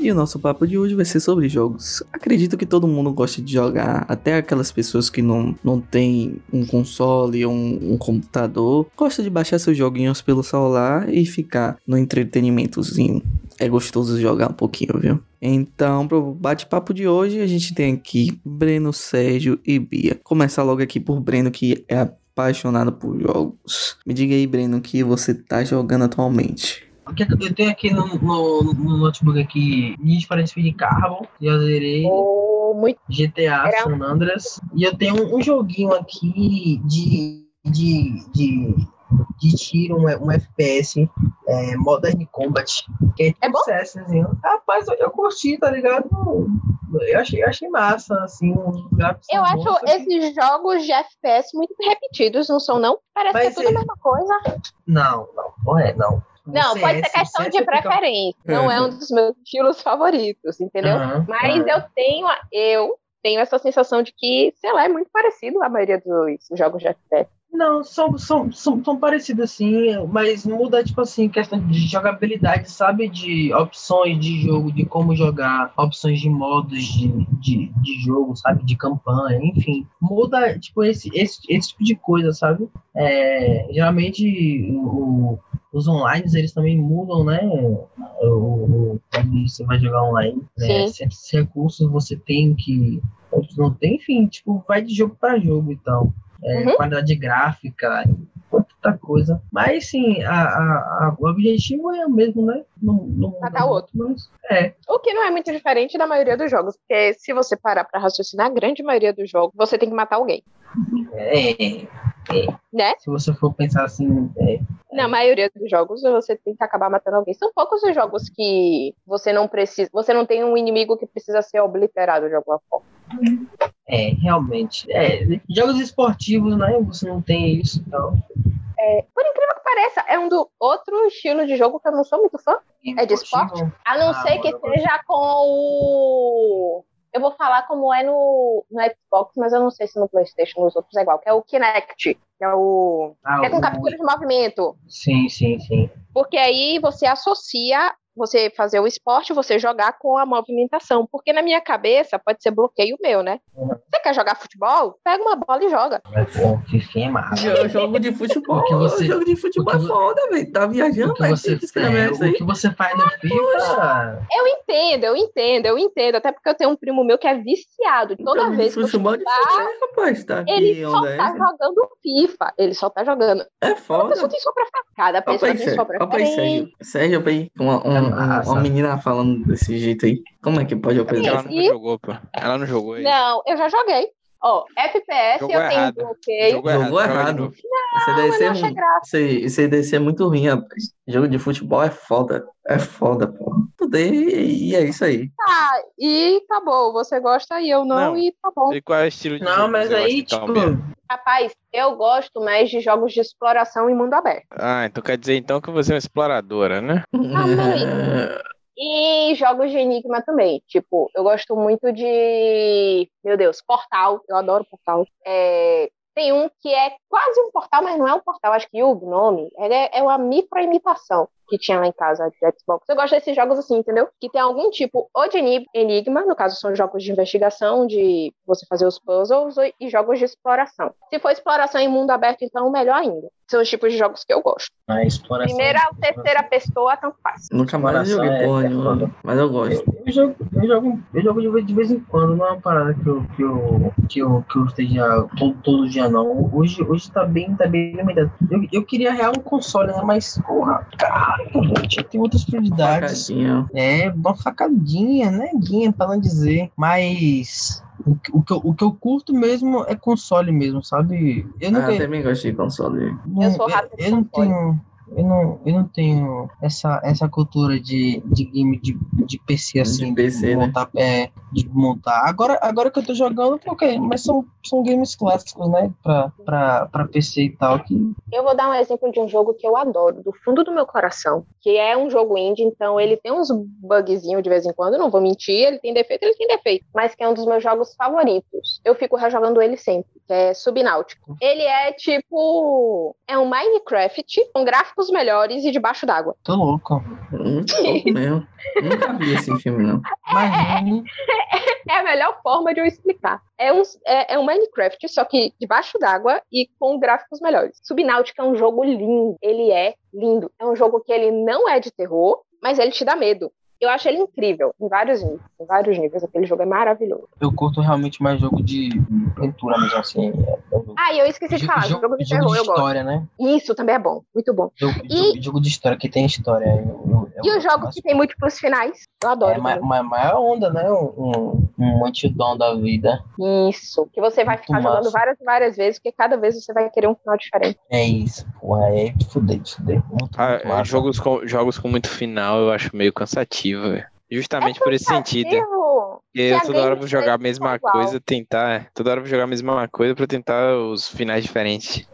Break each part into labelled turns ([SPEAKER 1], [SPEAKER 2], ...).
[SPEAKER 1] E o nosso papo de hoje vai ser sobre jogos. Acredito que todo mundo gosta de jogar, até aquelas pessoas que não, não tem um console ou um, um computador, gosta de baixar seus joguinhos pelo celular e ficar no entretenimentozinho. É gostoso jogar um pouquinho, viu? Então, pro bate-papo de hoje, a gente tem aqui Breno, Sérgio e Bia. Começar logo aqui por Breno, que é apaixonado por jogos. Me diga aí, Breno, o que você tá jogando atualmente.
[SPEAKER 2] Eu tenho aqui no, no, no notebook aqui Need for Speed Carbon, já zerei.
[SPEAKER 3] Oh, muito.
[SPEAKER 2] GTA
[SPEAKER 3] Era-
[SPEAKER 2] San Andreas. E eu tenho um, um joguinho aqui de, de, de, de tiro, um, um FPS, é, Modern Combat. Que é, tipo
[SPEAKER 3] É bom?
[SPEAKER 2] CSzinho. Rapaz, eu, eu curti, tá ligado? Eu achei, eu achei massa, assim, um.
[SPEAKER 3] Eu acho esses jogos de FPS muito repetidos, não são, não? Parece
[SPEAKER 2] Mas
[SPEAKER 3] que é tudo a
[SPEAKER 2] ele-
[SPEAKER 3] mesma coisa.
[SPEAKER 2] Não, não, não é, não.
[SPEAKER 3] Não, pode ser
[SPEAKER 2] CS,
[SPEAKER 3] questão de
[SPEAKER 2] fica-
[SPEAKER 3] preferência. Não é um dos meus estilos favoritos, entendeu?
[SPEAKER 2] Aham,
[SPEAKER 3] Mas
[SPEAKER 2] aham.
[SPEAKER 3] eu tenho, eu tenho essa sensação de que, sei lá, é muito parecido a maioria dos jogos de FPS.
[SPEAKER 2] Não, são, são, são, são parecidos assim, mas muda, tipo assim, questão de jogabilidade, sabe? De opções de jogo, de como jogar, opções de modos de, de, de jogo, sabe? De campanha, enfim. Muda, tipo, esse, esse, esse tipo de coisa, sabe? É, geralmente, o, os online, eles também mudam, né? O, o, quando você vai jogar online, né? Certos recursos você tem que. Outros não tem, enfim, tipo, vai de jogo para jogo e tal é,
[SPEAKER 3] Uhum.
[SPEAKER 2] qualidade gráfica, outra coisa. Mas sim, a, a, a- o objetivo é o mesmo, né? Não, não muda
[SPEAKER 3] Matar o outro.
[SPEAKER 2] Mas, é,
[SPEAKER 3] O que não é muito diferente da maioria dos jogos, porque se você parar pra raciocinar, a grande maioria dos jogos, você tem que matar alguém,
[SPEAKER 2] é,
[SPEAKER 3] né?
[SPEAKER 2] se você for pensar assim, é,
[SPEAKER 3] Na maioria dos jogos, você tem que acabar matando alguém. São poucos os jogos que você não precisa, você não tem um inimigo que precisa ser obliterado de alguma forma.
[SPEAKER 2] é, realmente. É, jogos esportivos, né? Você não tem isso, então.
[SPEAKER 3] Por incrível que pareça, é um do outro estilo de jogo que eu não sou muito fã. É de
[SPEAKER 2] esportivo,
[SPEAKER 3] A não
[SPEAKER 2] Ah,
[SPEAKER 3] ser que seja com o. Eu vou falar como é no, no Xbox, mas eu não sei se no PlayStation nos outros é igual, que é o Kinect, que é o.
[SPEAKER 2] ah,
[SPEAKER 3] que é com
[SPEAKER 2] o-
[SPEAKER 3] captura de movimento.
[SPEAKER 2] Sim, sim, sim.
[SPEAKER 3] Porque aí você associa você fazer o esporte, você jogar com a movimentação. Porque na minha cabeça pode ser bloqueio meu, né?
[SPEAKER 2] Uhum.
[SPEAKER 3] Você quer jogar futebol? Pega uma bola e joga.
[SPEAKER 2] É massa.
[SPEAKER 1] Jo- Jogo de futebol.
[SPEAKER 2] O que você-
[SPEAKER 1] jogo de futebol
[SPEAKER 2] o
[SPEAKER 1] é
[SPEAKER 2] que vo-
[SPEAKER 1] foda, velho. Tá viajando,
[SPEAKER 2] O que
[SPEAKER 1] mas
[SPEAKER 2] você,
[SPEAKER 1] tem que escrever
[SPEAKER 2] é,
[SPEAKER 1] isso
[SPEAKER 2] o
[SPEAKER 1] aí.
[SPEAKER 2] que você faz no FIFA.
[SPEAKER 3] Eu entendo, eu entendo, eu entendo. Até porque eu tenho um primo meu que é viciado. Toda
[SPEAKER 1] de
[SPEAKER 3] vez que eu
[SPEAKER 1] futebol de
[SPEAKER 3] chutar,
[SPEAKER 1] futebol, rapaz. Tá aqui,
[SPEAKER 3] ele só
[SPEAKER 1] onda
[SPEAKER 3] tá jogando FIFA. Ele só tá jogando.
[SPEAKER 1] É foda.
[SPEAKER 3] pessoa tem sua preferência. Cada pessoa
[SPEAKER 1] Papai
[SPEAKER 3] tem sua
[SPEAKER 1] papai Sérgio. Sérgio, aí, uma, um- Uma menina falando desse jeito aí. Como é que pode
[SPEAKER 4] Porque ela
[SPEAKER 3] E-
[SPEAKER 4] jogou, pô. Ela não jogou aí.
[SPEAKER 3] Não, eu já joguei. Ó, FPS
[SPEAKER 4] Jogou
[SPEAKER 3] eu tenho
[SPEAKER 4] errado.
[SPEAKER 3] bloqueio.
[SPEAKER 4] Jogou
[SPEAKER 1] Jogou
[SPEAKER 4] errado.
[SPEAKER 1] errado. DC,
[SPEAKER 3] não
[SPEAKER 1] é
[SPEAKER 3] achei graça.
[SPEAKER 1] esse, esse DC é muito ruim, rapaz. Jogo de futebol é foda. É foda, pô. Tudo e, e é isso aí.
[SPEAKER 3] Tá, e tá bom. Você gosta e eu não,
[SPEAKER 4] Não.
[SPEAKER 3] e tá bom.
[SPEAKER 4] E qual é o estilo de
[SPEAKER 2] Não,
[SPEAKER 4] jogo
[SPEAKER 2] mas aí,
[SPEAKER 4] então,
[SPEAKER 2] tipo.
[SPEAKER 3] Rapaz, eu gosto mais de jogos de exploração em mundo aberto.
[SPEAKER 4] Ah, então quer dizer então que você é uma exploradora, né?
[SPEAKER 3] E jogos de enigma também. Tipo, eu gosto muito de. Meu Deus, Portal. Eu adoro Portal. É, Tem um que é quase um portal, mas não é um portal. Acho que o nome é, é uma microimitação que tinha lá em casa de Xbox. Eu gosto desses jogos assim, entendeu? Que tem algum tipo ou de eni- enigma, no caso são jogos de investigação, de você fazer os puzzles, e jogos de exploração. Se for exploração em mundo aberto, então melhor ainda. São os tipos de jogos que eu gosto.
[SPEAKER 2] A exploração.
[SPEAKER 3] Primeira ou terceira pessoa, tanto faz.
[SPEAKER 1] Nunca mais joguei
[SPEAKER 2] é-
[SPEAKER 1] porra
[SPEAKER 2] é
[SPEAKER 1] nenhuma, mas eu gosto.
[SPEAKER 2] Eu, eu jogo, eu jogo, eu jogo de vez- de vez em quando, não é uma parada que eu, que eu, que eu, que eu esteja todo, todo dia, não. Hoje, hoje tá bem, tá bem limitado. Eu, eu queria real um console, né? Mas, porra, cara, gente, tem outras prioridades.
[SPEAKER 1] Facadinha.
[SPEAKER 2] É, uma facadinha, né? Guinha, pra não dizer. Mas. O, que- o, que eu, o que eu curto mesmo é console mesmo, sabe? Eu
[SPEAKER 1] Ah,
[SPEAKER 2] nunca.
[SPEAKER 1] também gosto de console.
[SPEAKER 2] Não,
[SPEAKER 3] Eu sou rato de
[SPEAKER 2] eu não tenho. Eu não, eu não tenho essa, essa cultura de, de game de, de PC assim,
[SPEAKER 1] PC, né?
[SPEAKER 2] montar, é, de montar. Agora, agora que eu tô jogando, porque, mas são, são games clássicos, né? Pra, pra, pra PC e tal. Que...
[SPEAKER 3] Eu vou dar um exemplo de um jogo que eu adoro, do fundo do meu coração, que é um jogo indie, então ele tem uns bugzinhos de vez em quando, não vou mentir, ele tem defeito, ele tem defeito, mas que é um dos meus jogos favoritos. Eu fico rejogando ele sempre, que é Subnáutico. Ele é tipo. É um Minecraft com gráficos melhores e debaixo d'água.
[SPEAKER 2] Tô louco.
[SPEAKER 1] Muito louco mesmo. Nunca vi esse filme, não.
[SPEAKER 2] Imagine.
[SPEAKER 3] É a melhor forma de eu explicar. É um, é, é um Minecraft, só que debaixo d'água e com gráficos melhores. Subnáutica é um jogo lindo. Ele é lindo. É um jogo que ele não é de terror, mas ele te dá medo. Eu acho ele incrível, em vários níveis. Em vários níveis, aquele jogo é maravilhoso.
[SPEAKER 2] Eu curto realmente mais jogo de pintura mesmo, assim. É, jogo-
[SPEAKER 3] Ah, e eu esqueci de falar, jogo, de terror eu gosto.
[SPEAKER 2] história, né?
[SPEAKER 3] Isso também é bom, muito bom.
[SPEAKER 2] Jogo,
[SPEAKER 3] E-
[SPEAKER 2] jogo, jogo de história que tem história. eu- eu- eu
[SPEAKER 3] E os jogos
[SPEAKER 2] mais.
[SPEAKER 3] que tem múltiplos finais, eu adoro.
[SPEAKER 2] É uma, uma onda, né? Um, um antidão da vida.
[SPEAKER 3] Isso, que você vai
[SPEAKER 2] Muito
[SPEAKER 3] ficar
[SPEAKER 2] massa.
[SPEAKER 3] jogando várias e várias vezes, porque cada vez você vai querer um final diferente.
[SPEAKER 2] É isso, porra. É de fuder, de fuder. Muito,
[SPEAKER 4] Ah,
[SPEAKER 2] muito massa.
[SPEAKER 4] jogos, com, jogos com muito final eu acho meio cansativo, velho. Justamente
[SPEAKER 3] É
[SPEAKER 4] por esse sentido.
[SPEAKER 3] Cansativo.
[SPEAKER 4] Porque
[SPEAKER 3] a
[SPEAKER 4] toda hora eu vou jogar a mesma
[SPEAKER 3] igual.
[SPEAKER 4] coisa, tentar. Toda hora eu vou jogar a mesma coisa pra tentar os finais diferentes.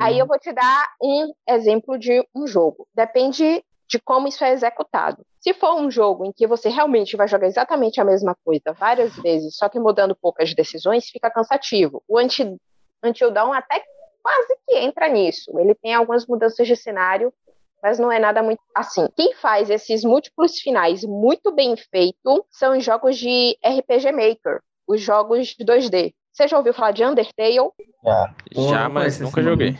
[SPEAKER 3] Aí eu vou te dar um exemplo de um jogo. Depende de como isso é executado. Se for um jogo em que você realmente vai jogar exatamente a mesma coisa várias vezes, só que mudando poucas decisões, fica cansativo. O Unti- Until Dawn até quase que entra nisso. Ele tem algumas mudanças de cenário, mas não é nada muito assim. Quem faz esses múltiplos finais muito bem feito são os jogos de RPG Maker, os jogos de 2D. Você já ouviu falar de Undertale?
[SPEAKER 2] Já.
[SPEAKER 4] Já, mas nunca joguei.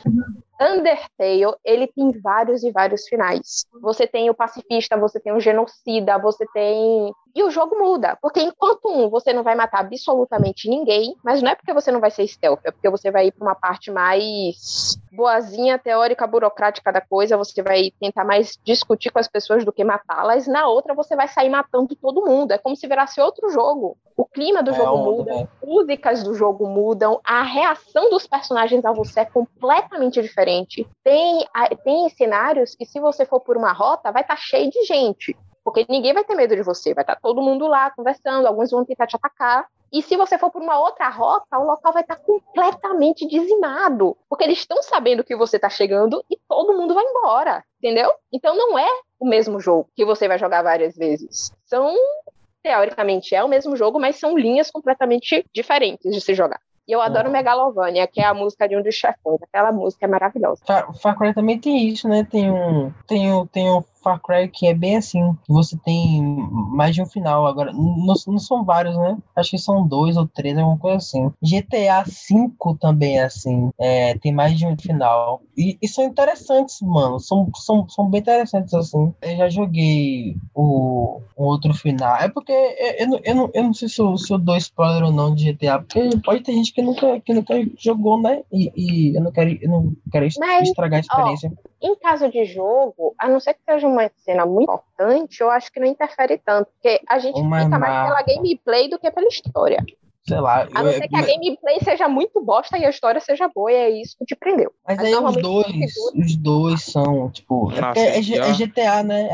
[SPEAKER 3] Undertale, ele tem vários e vários finais. Você tem o pacifista, você tem o genocida, você tem. E o jogo muda, porque enquanto um você não vai matar absolutamente ninguém, mas não é porque você não vai ser stealth, é porque você vai ir para uma parte mais boazinha, teórica, burocrática da coisa, você vai tentar mais discutir com as pessoas do que matá-las. Na outra, você vai sair matando todo mundo. É como se virasse outro jogo. O clima do
[SPEAKER 2] É
[SPEAKER 3] jogo muda,
[SPEAKER 2] né?
[SPEAKER 3] músicas do jogo mudam, a reação dos personagens a você é completamente diferente. Tem, tem cenários que, se você for por uma rota, vai estar cheio de gente. Porque ninguém vai ter medo de você, vai estar todo mundo lá conversando, alguns vão tentar te atacar. E se você for por uma outra rota, o local vai estar completamente dizimado. Porque eles estão sabendo que você está chegando e todo mundo vai embora. Entendeu? Então não é o mesmo jogo que você vai jogar várias vezes. São teoricamente é o mesmo jogo, mas são linhas completamente diferentes de se jogar. E eu adoro
[SPEAKER 2] Uhum.
[SPEAKER 3] Megalovania, que é a música de um dos chefões. Aquela música é maravilhosa.
[SPEAKER 2] Far Cry também tem isso, né? Tem um, tem um, tem um Far Cry que é bem assim. Você tem mais de um final. Agora, não, não são vários, né? Acho que são dois ou três, alguma coisa assim. GTA V também é assim. É, tem mais de um final. E, e são interessantes, mano. São, são, são bem interessantes, assim. Eu já joguei o, o outro final. É porque eu, eu, não- eu, não, eu não sei se eu, se eu dou spoiler ou não de GTA. Porque pode ter gente que nunca, que nunca jogou, né? E, e eu não quero, eu não quero
[SPEAKER 3] Mas,
[SPEAKER 2] estragar a experiência.
[SPEAKER 3] Em caso de jogo, a não ser que seja uma cena muito importante, eu acho que não interfere tanto. Porque a gente
[SPEAKER 2] Uma
[SPEAKER 3] fica mais
[SPEAKER 2] ma-
[SPEAKER 3] pela gameplay do que pela história.
[SPEAKER 2] Sei lá.
[SPEAKER 3] A não
[SPEAKER 2] eu-
[SPEAKER 3] ser que a gameplay seja muito bosta e a história seja boa, e é isso que te prendeu.
[SPEAKER 2] Mas
[SPEAKER 3] Mas
[SPEAKER 2] aí os
[SPEAKER 3] normalmente
[SPEAKER 2] dois, os dois são, tipo, é,
[SPEAKER 4] Nossa,
[SPEAKER 2] é, é GTA, né?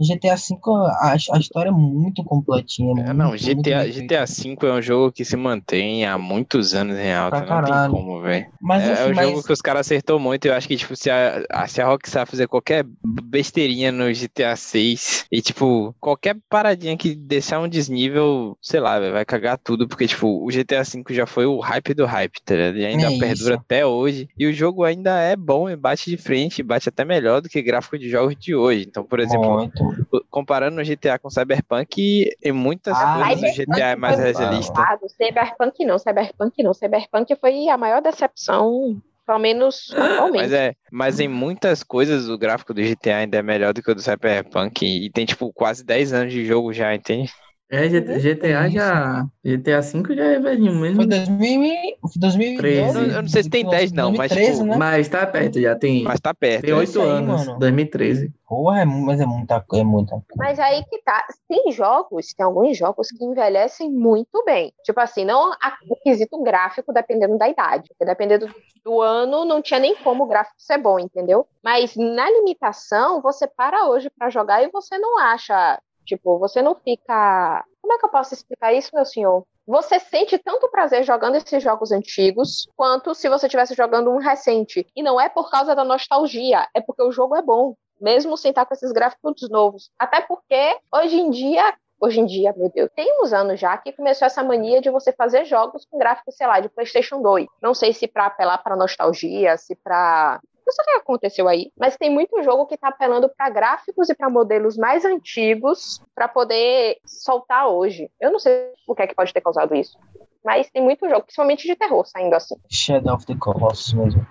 [SPEAKER 2] GTA V, a, a história é muito completinha.
[SPEAKER 4] É,
[SPEAKER 2] muito,
[SPEAKER 4] não,
[SPEAKER 2] muito
[SPEAKER 4] GTA. GTA V é um jogo que se mantém há muitos anos em alta.
[SPEAKER 2] Pra
[SPEAKER 4] Não tem
[SPEAKER 2] caralho.
[SPEAKER 4] como, velho.
[SPEAKER 2] Mas,
[SPEAKER 4] É, é
[SPEAKER 2] enfim,
[SPEAKER 4] um
[SPEAKER 2] mas,
[SPEAKER 4] jogo que os caras acertou muito. Eu acho que, tipo, se a, a- se a Rockstar fizer qualquer besteirinha no GTA 6 e, tipo, qualquer paradinha que deixar um desnível, sei lá, véio, vai cagar tudo. Porque, tipo, o GTA V já foi o hype do hype, tá ligado? E ainda
[SPEAKER 2] É
[SPEAKER 4] perdura
[SPEAKER 2] isso.
[SPEAKER 4] até hoje. E o jogo ainda é bom e bate de frente, bate até melhor do que gráfico de jogos de hoje. Então, por exemplo,
[SPEAKER 2] muito.
[SPEAKER 4] comparando o GTA com o Cyberpunk, em muitas
[SPEAKER 2] Ah,
[SPEAKER 4] coisas o GTA é mais realista.
[SPEAKER 3] Ah, do Cyberpunk não, Cyberpunk não. Cyberpunk foi a maior decepção, pelo menos atualmente.
[SPEAKER 4] Mas é, mas em muitas coisas o gráfico do GTA ainda é melhor do que o do Cyberpunk e tem tipo quase 10 anos de jogo já, entende?
[SPEAKER 1] É, GTA já. GTA V já é velhinho mesmo.
[SPEAKER 2] Foi 2000, e- 2012.
[SPEAKER 1] 13.
[SPEAKER 4] Eu não- eu não sei se tem 10 não, mas,
[SPEAKER 2] 2013,
[SPEAKER 4] tipo,
[SPEAKER 2] né?
[SPEAKER 1] Mas tá perto, já tem.
[SPEAKER 4] Mas tá perto.
[SPEAKER 1] Tem
[SPEAKER 4] né?
[SPEAKER 1] oito
[SPEAKER 2] isso aí,
[SPEAKER 1] anos,
[SPEAKER 2] mano.
[SPEAKER 1] 2013.
[SPEAKER 2] Porra, é, mas é muita coisa, é muita coisa.
[SPEAKER 3] Mas aí que tá. Tem jogos, tem alguns jogos que envelhecem muito bem. Tipo assim, não a- o quesito gráfico dependendo da idade. Porque dependendo do ano, não tinha nem como o gráfico ser bom, entendeu? Mas na limitação, você para hoje pra jogar e você não acha. Tipo, você não fica Como é que eu posso explicar isso, meu senhor? Você sente tanto prazer jogando esses jogos antigos quanto se você estivesse jogando um recente. E não é por causa da nostalgia, é porque o jogo é bom mesmo sem estar com esses gráficos novos. Até porque, hoje em dia, hoje em dia, meu Deus, tem uns anos já que começou essa mania de você fazer jogos com gráficos, sei lá, de PlayStation 2. Não sei se para apelar para nostalgia, se para não sei o que aconteceu aí, mas tem muito jogo que tá apelando para gráficos e para modelos mais antigos para poder soltar hoje. Eu não sei o que é que pode ter causado isso. Mas tem muito jogo, principalmente de terror, saindo assim.
[SPEAKER 2] Shadow of the Colossus mesmo.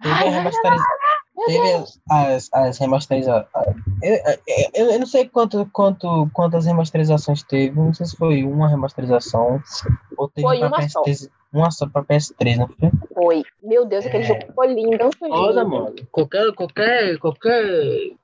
[SPEAKER 2] Teve a remasterização. Teve as, as, as remasterizações. Eu, eu, eu, não sei quanto, quanto, quantas remasterizações teve. Não sei se foi uma remasterização ou teve
[SPEAKER 3] Foi
[SPEAKER 2] pra
[SPEAKER 3] uma
[SPEAKER 2] PS3. Uma só pra PS3, não foi?
[SPEAKER 3] Foi. Meu Deus, aquele
[SPEAKER 2] É.
[SPEAKER 3] jogo ficou lindo. lindo.
[SPEAKER 2] mano. Qualquer, qualquer, qualquer.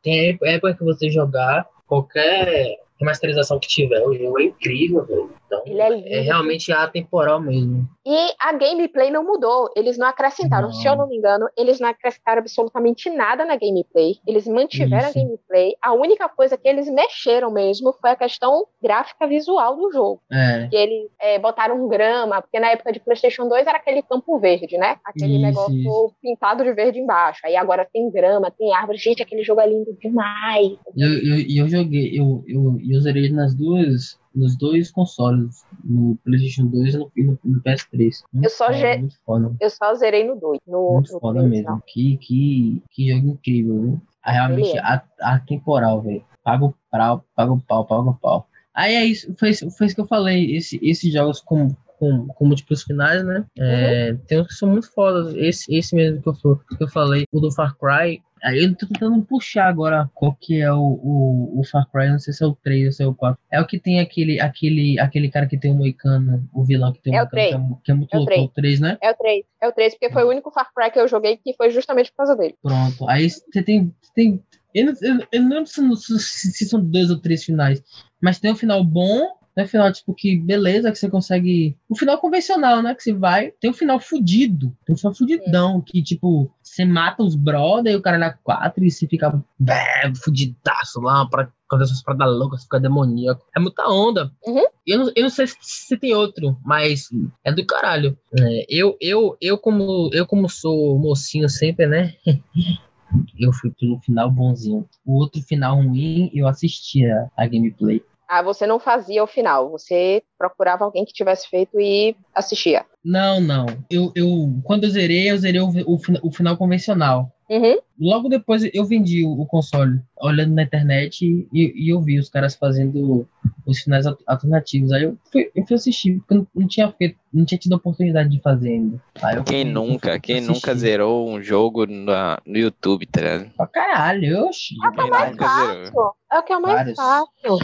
[SPEAKER 2] Tem época que você jogar, qualquer remasterização que tiver, o jogo é incrível, velho. Então,
[SPEAKER 3] Ele é lindo.
[SPEAKER 2] é realmente atemporal mesmo.
[SPEAKER 3] E a gameplay não mudou. Eles não acrescentaram,
[SPEAKER 2] Não.
[SPEAKER 3] se eu não me engano, eles não acrescentaram absolutamente nada na gameplay. Eles mantiveram
[SPEAKER 2] Isso.
[SPEAKER 3] a gameplay. A única coisa que eles mexeram mesmo foi a questão gráfica visual do jogo.
[SPEAKER 2] É.
[SPEAKER 3] Que eles é, botaram grama, porque na época de PlayStation 2 era aquele campo verde, né? Aquele
[SPEAKER 2] Isso,
[SPEAKER 3] negócio
[SPEAKER 2] isso.
[SPEAKER 3] pintado de verde embaixo. Aí agora tem grama, tem árvore. Gente, aquele jogo é lindo demais.
[SPEAKER 2] E eu, eu, eu joguei, eu, eu, eu zerei nas duas, nos dois consoles, no PlayStation 2 e no, no, no PS3. Muito
[SPEAKER 3] Eu só
[SPEAKER 2] foda,
[SPEAKER 3] ge- Eu só zerei no 2. No,
[SPEAKER 2] muito
[SPEAKER 3] no
[SPEAKER 2] foda
[SPEAKER 3] três,
[SPEAKER 2] mesmo.
[SPEAKER 3] não.
[SPEAKER 2] Que, que, que jogo incrível, viu? Ah, Realmente
[SPEAKER 3] é.
[SPEAKER 2] a- atemporal, velho. Paga o pau, paga o pau, paga o pau. Aí é isso, foi, isso- foi isso que eu falei. Esse, esses jogos com, com, com múltiplos finais, né? É, Tem uns que são muito fodas. Esse, esse mesmo que eu, que eu falei, o do Far Cry. Aí eu tô tentando puxar agora qual que é o, o, o Far Cry, não sei se é o 3 ou se é o 4. É o que tem aquele, aquele, aquele cara que tem um moicano, o vilão que tem um
[SPEAKER 3] É o
[SPEAKER 2] moicano, que é, que é muito
[SPEAKER 3] É o
[SPEAKER 2] louco, é o 3, né?
[SPEAKER 3] É o 3. É o 3, porque foi o único Far Cry que eu joguei que foi justamente por causa dele.
[SPEAKER 2] Pronto. Aí você tem. tem eu, não, eu, eu não lembro se, se- se são dois ou três finais. Mas tem um final bom. Tem um final, tipo, que beleza, que você consegue. O final convencional, né? Que você vai. Tem um final fudido. Tem um final fudidão. Que, tipo, você mata os brother e o cara dá quatro e você fica. Bé, fudidaço lá. Pra, quando essas paradas loucas, fica demoníaco. É muita onda.
[SPEAKER 3] Uhum.
[SPEAKER 2] Eu, não, eu não sei se, se tem outro, mas é do caralho. É, eu, eu, eu, como, eu, como sou mocinho sempre, né? eu fui pelo final bonzinho. O outro final ruim, eu assistia a gameplay.
[SPEAKER 3] Ah, você não fazia o final, você procurava alguém que tivesse feito e assistia.
[SPEAKER 2] Não, não. Eu, eu quando eu zerei, eu zerei o, o, o final convencional.
[SPEAKER 3] Uhum.
[SPEAKER 2] Logo depois eu vendi o, o console, olhando na internet e, e eu vi os caras fazendo os finais al- alternativos. Aí eu fui, eu fui assistir, porque eu não, não tinha feito, não tinha tido a oportunidade de fazer ainda. Aí eu
[SPEAKER 4] Quem
[SPEAKER 2] fui-
[SPEAKER 4] nunca,
[SPEAKER 2] fui
[SPEAKER 4] quem
[SPEAKER 2] assistir.
[SPEAKER 4] nunca zerou um jogo na- no YouTube, tá ligado?
[SPEAKER 2] Pra caralho, oxi.
[SPEAKER 4] Quem
[SPEAKER 3] mais
[SPEAKER 4] nunca zerou?
[SPEAKER 3] Fácil. É o que é o mais
[SPEAKER 2] Vários.
[SPEAKER 3] fácil.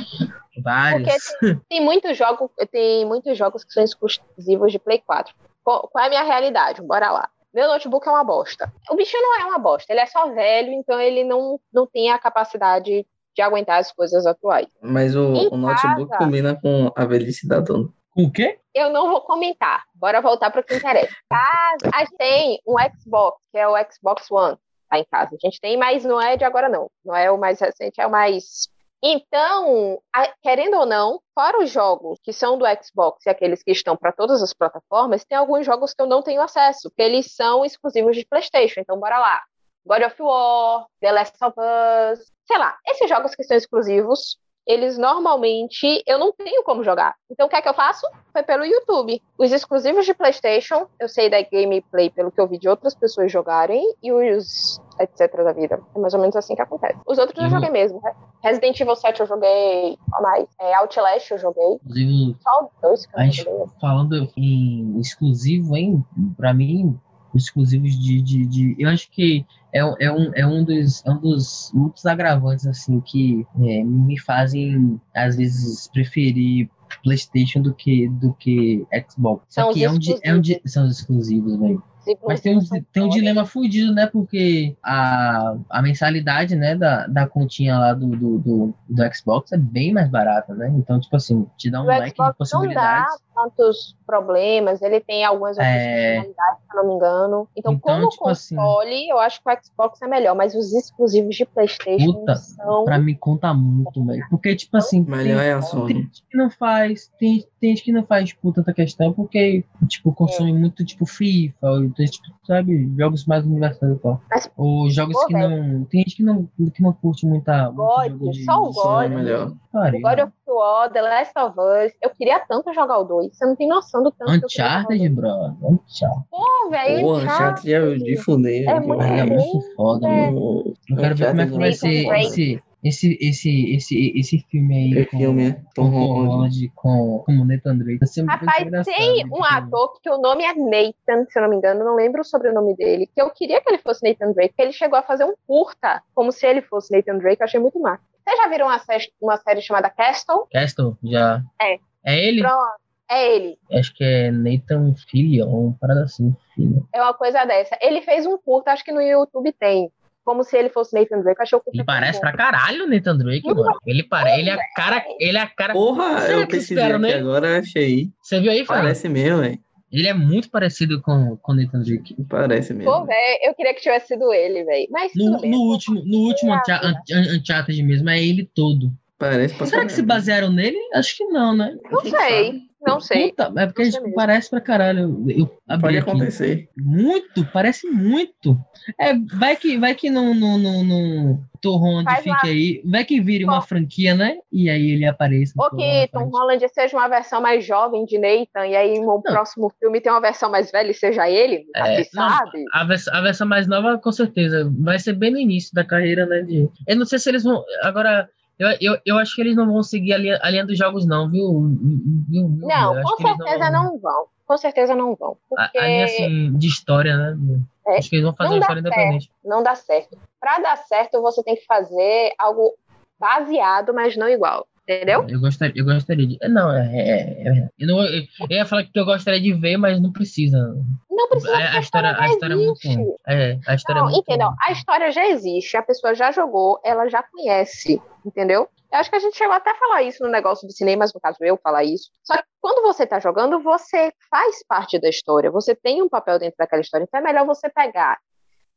[SPEAKER 2] Vários.
[SPEAKER 3] Porque tem, tem muitos jogos, tem muitos jogos que são exclusivos de Play 4. Qual, qual é a minha realidade? Bora lá. Meu notebook é uma bosta. O bichinho não é uma bosta, ele é só velho, então ele não, não tem a capacidade de aguentar as coisas atuais.
[SPEAKER 1] Mas o, o notebook
[SPEAKER 3] casa.
[SPEAKER 1] combina com a velhice da dona.
[SPEAKER 2] Com o quê?
[SPEAKER 3] Eu não vou comentar. Bora voltar para o que interessa. Ah, a gente tem um Xbox, que é o Xbox One, tá em casa. A gente tem, mas não é de agora, não. Não é o mais recente, é o mais. Então, querendo ou não, fora os jogos que são do Xbox e aqueles que estão para todas as plataformas, tem alguns jogos que eu não tenho acesso, porque eles são exclusivos de PlayStation. Então, bora lá. God of War, The Last of Us, sei lá, esses jogos que são exclusivos, eles normalmente eu não tenho como jogar. Então o que é que eu faço? Foi pelo YouTube. Os exclusivos de PlayStation, eu sei da gameplay pelo que eu vi de outras pessoas jogarem e os etc da vida. É mais ou menos assim que acontece. Os outros eu
[SPEAKER 2] Uhum.
[SPEAKER 3] joguei mesmo. Resident Evil 7 eu joguei, qual mais? É, Outlast eu joguei.
[SPEAKER 2] Inclusive,
[SPEAKER 3] Só dois que eu
[SPEAKER 2] a gente falando em exclusivo, hein? Pra mim, exclusivos de. de, de- eu acho que é, um- é, um, é um dos é um dos muitos agravantes assim que é, me fazem às vezes preferir PlayStation do que do que Xbox. Só
[SPEAKER 3] São
[SPEAKER 2] que
[SPEAKER 3] os
[SPEAKER 2] é um, é um são os exclusivos, velho. Mas tem um, tem um
[SPEAKER 3] foda.
[SPEAKER 2] dilema fudido, né? Porque a, a mensalidade, né, da, da continha lá do, do, do, do Xbox é bem mais barata, né? Então, tipo assim, te dá um
[SPEAKER 3] O
[SPEAKER 2] leque de
[SPEAKER 3] Xbox não dá
[SPEAKER 2] possibilidades.
[SPEAKER 3] tantos problemas, ele tem algumas outras
[SPEAKER 2] É.
[SPEAKER 3] funcionalidades, se eu não me engano. Então,
[SPEAKER 2] Então,
[SPEAKER 3] como
[SPEAKER 2] tipo assim-
[SPEAKER 3] console, eu acho que o Xbox é melhor, mas os exclusivos de Playstation
[SPEAKER 2] Puta,
[SPEAKER 3] são.
[SPEAKER 2] Pra mim conta muito, velho. Porque, tipo assim,
[SPEAKER 1] Melhor é a
[SPEAKER 2] tem gente que não faz, tem, tem gente que não faz, tipo, tanta questão, porque, tipo, consome muito, tipo, FIFA, ou, tem, tipo, sabe, jogos mais universais e tal.
[SPEAKER 3] Mas-
[SPEAKER 2] Ou jogos
[SPEAKER 3] Pô,
[SPEAKER 2] que não. Tem gente que não, que não curte muita. muito
[SPEAKER 3] God,
[SPEAKER 2] jogo de-
[SPEAKER 3] só o
[SPEAKER 2] de
[SPEAKER 3] God.
[SPEAKER 1] é melhor.
[SPEAKER 2] Pariu.
[SPEAKER 3] God of War, The Last of Us. Eu queria tanto jogar o 2. Você não tem noção do tanto o
[SPEAKER 2] Uncharted, brother. Uncharted.
[SPEAKER 3] Pô, velho.
[SPEAKER 1] Pô, Uncharted é de fuder.
[SPEAKER 3] É
[SPEAKER 1] de
[SPEAKER 3] muito
[SPEAKER 2] É muito foda,
[SPEAKER 3] É.
[SPEAKER 1] O-
[SPEAKER 2] Eu quero ver como é que vai
[SPEAKER 1] Uncharted
[SPEAKER 2] ser esse, esse, esse, esse, esse filme aí.
[SPEAKER 1] Esse filme, é.
[SPEAKER 2] com,
[SPEAKER 1] Tom
[SPEAKER 2] com Tom
[SPEAKER 1] Holland.
[SPEAKER 2] Holland, com, com o Nathan Drake. Muito
[SPEAKER 3] Rapaz, tem um
[SPEAKER 2] que-
[SPEAKER 3] ator que o nome é Nathan, se eu não me engano, não lembro o sobrenome dele, que eu queria que ele fosse Nathan Drake, porque ele chegou a fazer um curta, como se ele fosse Nathan Drake, eu achei muito massa. Vocês já viram uma série, uma série chamada Castle?
[SPEAKER 2] Castle, já.
[SPEAKER 3] É.
[SPEAKER 2] É ele?
[SPEAKER 3] Pronto, é ele.
[SPEAKER 2] Acho que é Nathan Fillion, uma parada assim, filho.
[SPEAKER 3] É uma coisa dessa. Ele fez um curta, acho que no YouTube tem, como se ele fosse Nathan Drake, eu achei o
[SPEAKER 2] Ele parece
[SPEAKER 3] bom.
[SPEAKER 2] pra caralho o Nathan Drake, mano. Ele, pare... ele é a cara. Ele é a cara.
[SPEAKER 1] Porra,
[SPEAKER 2] Será
[SPEAKER 1] eu
[SPEAKER 2] que
[SPEAKER 1] pesquisei
[SPEAKER 2] espera,
[SPEAKER 1] aqui
[SPEAKER 2] né?
[SPEAKER 1] agora, achei.
[SPEAKER 2] Você viu aí, Fábio?
[SPEAKER 1] Parece mesmo, velho.
[SPEAKER 2] Ele é muito parecido com com o Nathan Drake.
[SPEAKER 1] Parece mesmo.
[SPEAKER 3] Pô, velho, eu queria que tivesse sido ele, velho. Mas
[SPEAKER 2] No, no último, no último
[SPEAKER 3] Ah,
[SPEAKER 2] Uncha- Un- Uncharted mesmo, é ele todo.
[SPEAKER 1] Parece pra
[SPEAKER 2] Será que se basearam nele? Acho que não, né?
[SPEAKER 3] Não sei, não sei.
[SPEAKER 2] Puta, é porque
[SPEAKER 3] Não sei mesmo.
[SPEAKER 2] parece pra caralho. Eu,
[SPEAKER 1] Pode
[SPEAKER 2] aqui.
[SPEAKER 1] acontecer.
[SPEAKER 2] Muito, parece muito. É, vai que, vai que não, não, não, não Tom Holland fique
[SPEAKER 3] lá.
[SPEAKER 2] aí. Vai que vire uma
[SPEAKER 3] Bom.
[SPEAKER 2] franquia, né? E aí ele apareça.
[SPEAKER 3] Ou que Tom. Holland seja uma versão mais jovem de Nathan, e aí no próximo filme tem uma versão mais velha e seja ele,
[SPEAKER 2] É, não,
[SPEAKER 3] sabe.
[SPEAKER 2] A, vers a versão mais nova, com certeza. Vai ser bem no início da carreira, né? De... Eu não sei se eles vão. Agora, eu, eu, eu acho que eles não vão seguir a linha, a linha dos jogos, não, viu? Viu? viu?
[SPEAKER 3] Não, com certeza não vão. Com certeza não vão.
[SPEAKER 2] A,
[SPEAKER 3] Porque
[SPEAKER 2] a linha assim, de história, né?
[SPEAKER 3] É,
[SPEAKER 2] Acho que eles vão fazer
[SPEAKER 3] não
[SPEAKER 2] uma história independente.
[SPEAKER 3] não dá certo. Pra dar certo, você tem que fazer algo baseado, mas não igual. Entendeu?
[SPEAKER 2] Eu gostaria, eu gostaria de. Não, é. é, é- eu, não, eu, eu ia falar que eu gostaria de ver, mas não precisa.
[SPEAKER 3] Não precisa
[SPEAKER 2] A, a história,
[SPEAKER 3] já
[SPEAKER 2] a história é muito. É, a história
[SPEAKER 3] Não,
[SPEAKER 2] é
[SPEAKER 3] entendeu? A história já existe, a pessoa já jogou, ela já conhece, entendeu? Eu acho que a gente chegou até a falar isso no negócio do cinema, mas no caso eu falar isso. Só que quando você tá jogando, você faz parte da história, você tem um papel dentro daquela história. Então é melhor você pegar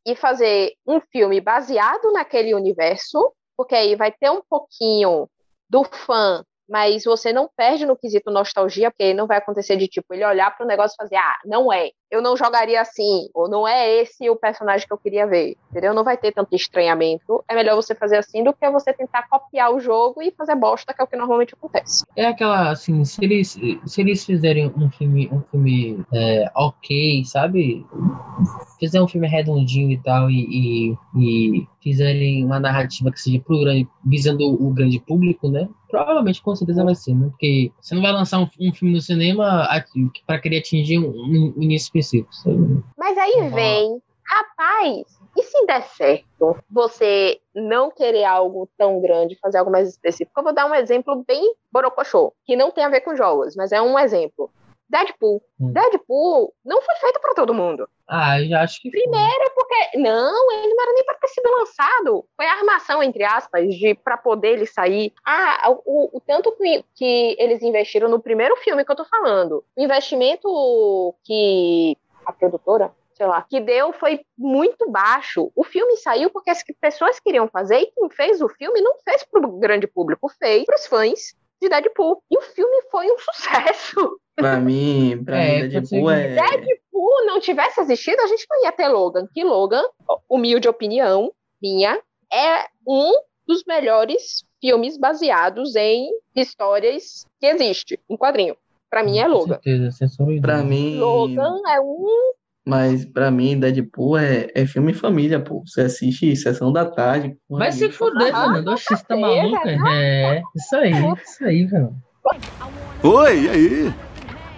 [SPEAKER 3] e fazer um filme baseado naquele universo, porque aí vai ter um pouquinho do fã, mas você não perde no quesito nostalgia, porque não vai acontecer de tipo ele olhar para o negócio e fazer, ah, não é, eu não jogaria assim, ou não é esse o personagem que eu queria ver, entendeu? Não vai ter tanto estranhamento. É melhor você fazer assim do que você tentar copiar o jogo e fazer bosta, que é o que normalmente acontece.
[SPEAKER 2] É aquela, assim, se eles, se eles fizerem um filme, um filme é, ok, sabe? Fizer um filme redondinho e tal, e, e, e fizerem uma narrativa que seja pro grande, visando o grande público, né? Provavelmente, com certeza vai ser, né? Porque você não vai lançar um, um filme no cinema para querer atingir um, um, um nicho específico. sabe?
[SPEAKER 3] Mas aí vem, rapaz, e se der certo você não querer algo tão grande, fazer algo mais específico? Eu vou dar um exemplo bem borocochô, que não tem a ver com jogos, mas é um exemplo. Deadpool.
[SPEAKER 2] Hum.
[SPEAKER 3] Deadpool não foi feito para todo mundo.
[SPEAKER 2] Ah, eu acho que. foi.
[SPEAKER 3] Primeiro porque não, ele não era nem para ter sido lançado. Foi a armação entre aspas de para poder ele sair. Ah, o, o tanto que, que eles investiram no primeiro filme que eu tô falando. O investimento que a produtora sei lá, que deu foi muito baixo. O filme saiu porque as pessoas queriam fazer e quem fez o filme não fez para o grande público, fez para os fãs de Deadpool. E o filme foi um sucesso.
[SPEAKER 1] Pra mim, pra
[SPEAKER 2] É,
[SPEAKER 1] mim, Deadpool é.
[SPEAKER 3] Deadpool não tivesse existido, a gente não ia ter Logan. Que Logan, humilde opinião minha, é um dos melhores filmes baseados em histórias que existe em quadrinho. Pra mim é
[SPEAKER 2] Com
[SPEAKER 3] Logan.
[SPEAKER 2] certeza, sombra de
[SPEAKER 1] Pra mim.
[SPEAKER 3] Logan é um.
[SPEAKER 1] Mas pra mim, Deadpool é, é filme família, pô. Você assiste Sessão da Tarde. com
[SPEAKER 2] Vai se
[SPEAKER 1] amigos.
[SPEAKER 2] fuder, Fernando. Oxe, você tá
[SPEAKER 3] certeza,
[SPEAKER 2] maluco? É, isso aí, isso aí, velho.
[SPEAKER 5] Oi, e aí?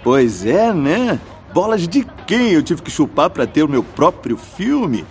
[SPEAKER 5] Pois é, né? Bolas de quem eu tive que chupar pra ter o meu próprio filme?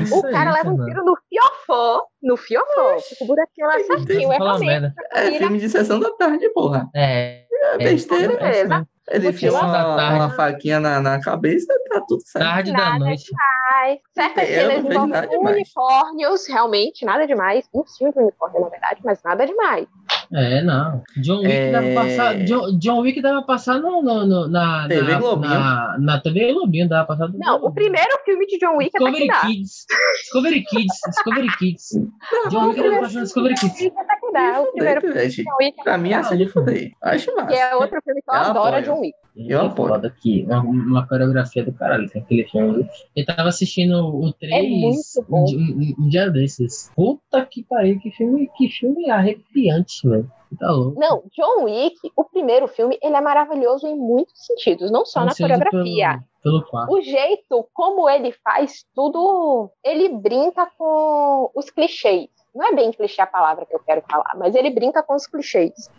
[SPEAKER 2] Isso
[SPEAKER 3] O cara leva um tiro no fiofó. No fiofó. Fica o buraquinho lá certinho. É
[SPEAKER 2] merda.
[SPEAKER 1] É filme de Sessão da Tarde, porra.
[SPEAKER 2] É,
[SPEAKER 1] É besteira.
[SPEAKER 2] é isso mesmo.
[SPEAKER 1] Ele enfia
[SPEAKER 2] da
[SPEAKER 1] uma, uma faquinha na, na cabeça, tá tudo certo.
[SPEAKER 2] Tarde da
[SPEAKER 3] Nada
[SPEAKER 2] noite.
[SPEAKER 3] Ai, certas
[SPEAKER 1] Eu não
[SPEAKER 3] cenas
[SPEAKER 1] vejo nada
[SPEAKER 3] envolvem
[SPEAKER 1] demais.
[SPEAKER 3] unicórnios, realmente, nada demais. Um filme de unicórnio, na verdade, mas nada demais.
[SPEAKER 2] É, não. John Wick
[SPEAKER 1] É.
[SPEAKER 2] dava passar. John, John Wick dava passar no, no, no- na,
[SPEAKER 1] TV
[SPEAKER 2] na,
[SPEAKER 1] Globinho.
[SPEAKER 2] na, na TV Globinho, dava passar no
[SPEAKER 3] Não, o primeiro filme de John Wick é
[SPEAKER 2] Discovery
[SPEAKER 3] Taquidá.
[SPEAKER 2] Kids. Discovery Kids. Discovery Kids. John Wick dava passar no Discovery Kids.
[SPEAKER 3] É Taquidá, o primeiro filme de John Wick é
[SPEAKER 1] Pra mim, essa de fuder. Acho
[SPEAKER 3] que
[SPEAKER 1] massa.
[SPEAKER 3] é outro filme que eu
[SPEAKER 1] Eu
[SPEAKER 3] adoro,
[SPEAKER 1] apoio.
[SPEAKER 3] John Wick.
[SPEAKER 1] Eu apoio.
[SPEAKER 2] Aqui. Uma, uma coreografia do caralho, tem aquele filme. Eu tava assistindo o 3
[SPEAKER 3] É
[SPEAKER 2] um, um- um dia desses. Puta que pariu, que filme, que filme arrepiante, velho. Tá louco.
[SPEAKER 3] Não, John Wick, o primeiro filme, ele é maravilhoso em muitos sentidos, não só na
[SPEAKER 2] Ansioso
[SPEAKER 3] coreografia.
[SPEAKER 2] Pelo, pelo.
[SPEAKER 3] O jeito como ele faz tudo, ele brinca com os clichês. Não é bem clichê a palavra que eu quero falar, mas ele brinca com os clichês.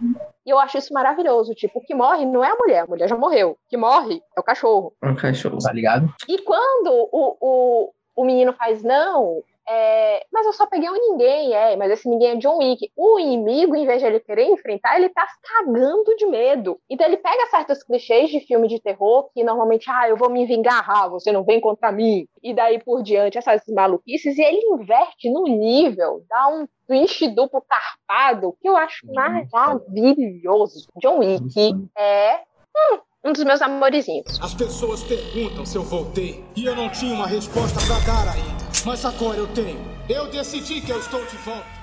[SPEAKER 3] E eu acho isso maravilhoso. Tipo, o que morre não é a mulher, a mulher já morreu. O que morre é o cachorro.
[SPEAKER 1] Um cachorro.
[SPEAKER 2] Tá ligado?
[SPEAKER 3] E quando o, o, o menino faz não, é, mas eu só peguei um ninguém, é, mas esse ninguém é John Wick. O inimigo, em vez de ele querer enfrentar, ele tá cagando de medo. Então ele pega certos clichês de filme de terror, que normalmente, ah, eu vou me vingar, ah, você não vem contra mim. E daí por diante, essas maluquices, e ele inverte no nível, dá um twist duplo carpado, que eu acho maravilhoso. John Wick é hum, um dos meus amorizinhos.
[SPEAKER 6] As pessoas perguntam se eu voltei e eu não tinha uma resposta pra dar ainda. Mas agora eu tenho. Eu decidi que eu estou de volta.